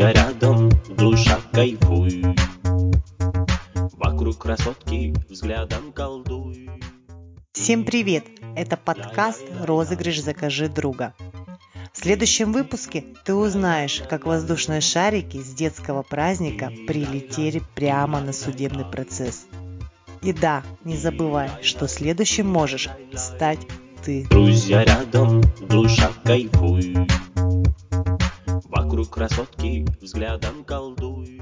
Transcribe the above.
Друзья рядом, душа кайфуй. Вокруг красотки взглядом колдуй. Всем привет! Это подкаст «Розыгрыш Закажи друга». В следующем выпуске ты узнаешь, как воздушные шарики с детского праздника прилетели прямо на судебный процесс. И да, не забывай, что следующим можешь стать ты. Друзья рядом, красотки взглядом колдуй.